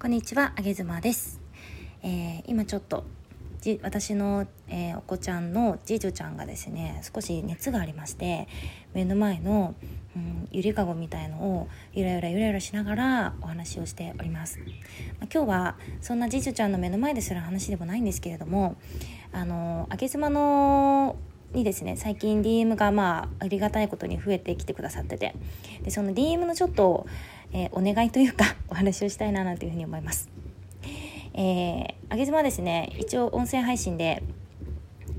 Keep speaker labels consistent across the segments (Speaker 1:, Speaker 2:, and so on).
Speaker 1: こんにちは、あげずまです。えー、今ちょっとじ私の、えー、お子ちゃんの次女ちゃんがですね少し熱がありまして目の前の、うん、ゆりかごみたいのをゆらゆらゆらゆらしながらお話をしております、まあ、今日はそんな次女ちゃんの目の前でする話でもないんですけれどもあのあげ妻のにですね最近 DM がまあありがたいことに増えてきてくださっててでその DM のちょっとえー、お願いというか お話をしたいななんていうふうに思います。えー、あげずまですね一応音声配信で、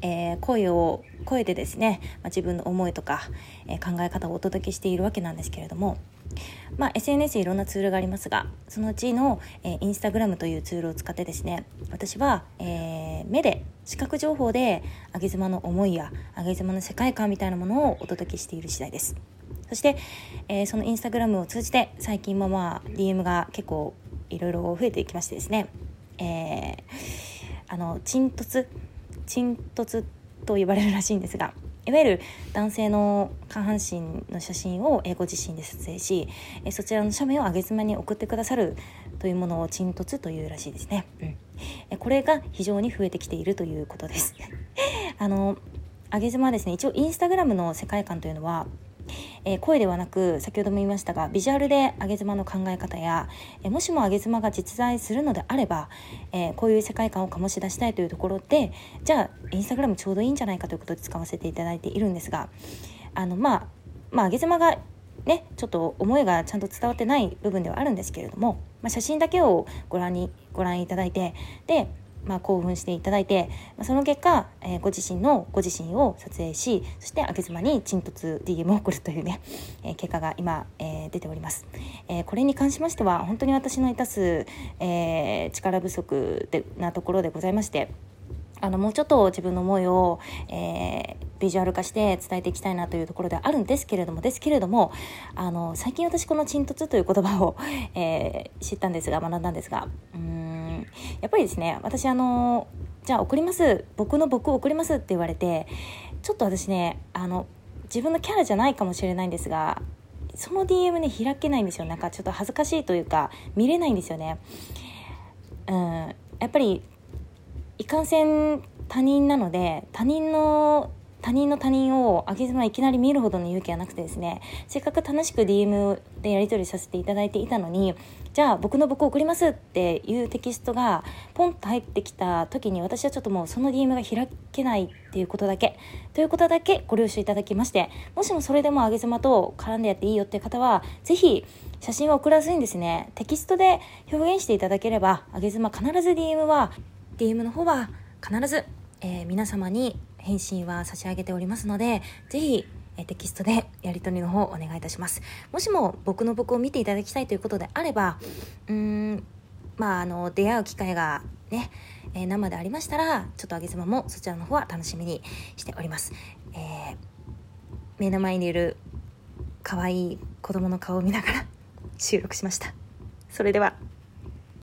Speaker 1: えー、声を声でですね、まあ、自分の思いとか、えー、考え方をお届けしているわけなんですけれども、まあ、SNS いろんなツールがありますがそのうちの、えー、インスタグラムというツールを使ってですね私は、えー、目で視覚情報であげ妻の思いやあげ妻の世界観みたいなものをお届けしている次第です。そして、えー、そのインスタグラムを通じて最近もまあ DM が結構いろいろ増えていきましてですね、えー、あの沈突沈突と呼ばれるらしいんですがいわゆる男性の下半身の写真をご自身で撮影しそちらの写メを上げ妻に送ってくださるというものを沈突というらしいですね、うん、これが非常に増えてきているということです。あの上げ妻はですね一応インスタグラムの世界観というのはえー、声ではなく先ほども言いましたがビジュアルで上げ妻の考え方や、えー、もしも上げ妻が実在するのであれば、えー、こういう世界観を醸し出したいというところでじゃあインスタグラムちょうどいいんじゃないかということで使わせていただいているんですがあのまあまあ上げ妻がね、ちょっと思いがちゃんと伝わってない部分ではあるんですけれども、まあ、写真だけをご覧にご覧いただいてでまあ、興奮していただいて、まあ、その結果、えー、ご自身のご自身を撮影しそしてあげ妻に沈突 DM を送るというね、えー、結果が今、えー、出ております、えこれに関しましては本当に私のいたす、え力不足でなところでございましてあのもうちょっと自分の思いを、えー、ビジュアル化して伝えていきたいなというところであるんですけれどもですけれどもあの最近私この沈突という言葉を、えー、知ったんですが学んだんですがうんやっぱりですね私あのじゃあ送ります僕の僕を送りますって言われてちょっと私ねあの自分のキャラじゃないかもしれないんですがその DM ね開けないんですよ。なんかちょっと恥ずかしいというか見れないんですよね。うんやっぱりいかんせん他人なので他人の他人の他人をあげずまいきなり見るほどの勇気はなくてですねせっかく楽しく DM でやり取りさせていただいていたのにじゃあ僕の僕を送りますっていうテキストがポンと入ってきた時に私はちょっともうその DM が開けないっていうことだけ。ということだけご了承いただきましてもしもそれでもあげずまと絡んでやっていいよっていう方はぜひ写真を送らずにですねテキストで表現していただければあげずま必ず DM は DM の方は必ず、えー、皆様に返信は差し上げておりますので、ぜひ、えテキストで やり取りの方お願いいたします。もしも僕の僕を見ていただきたいということであれば、うーん、まあ、あの、出会う機会がね、えー、生でありましたら、ちょっとあげ妻もそちらの方は楽しみにしております。えー、目の前にいる可愛い子供の顔を見ながら収録しました。それでは。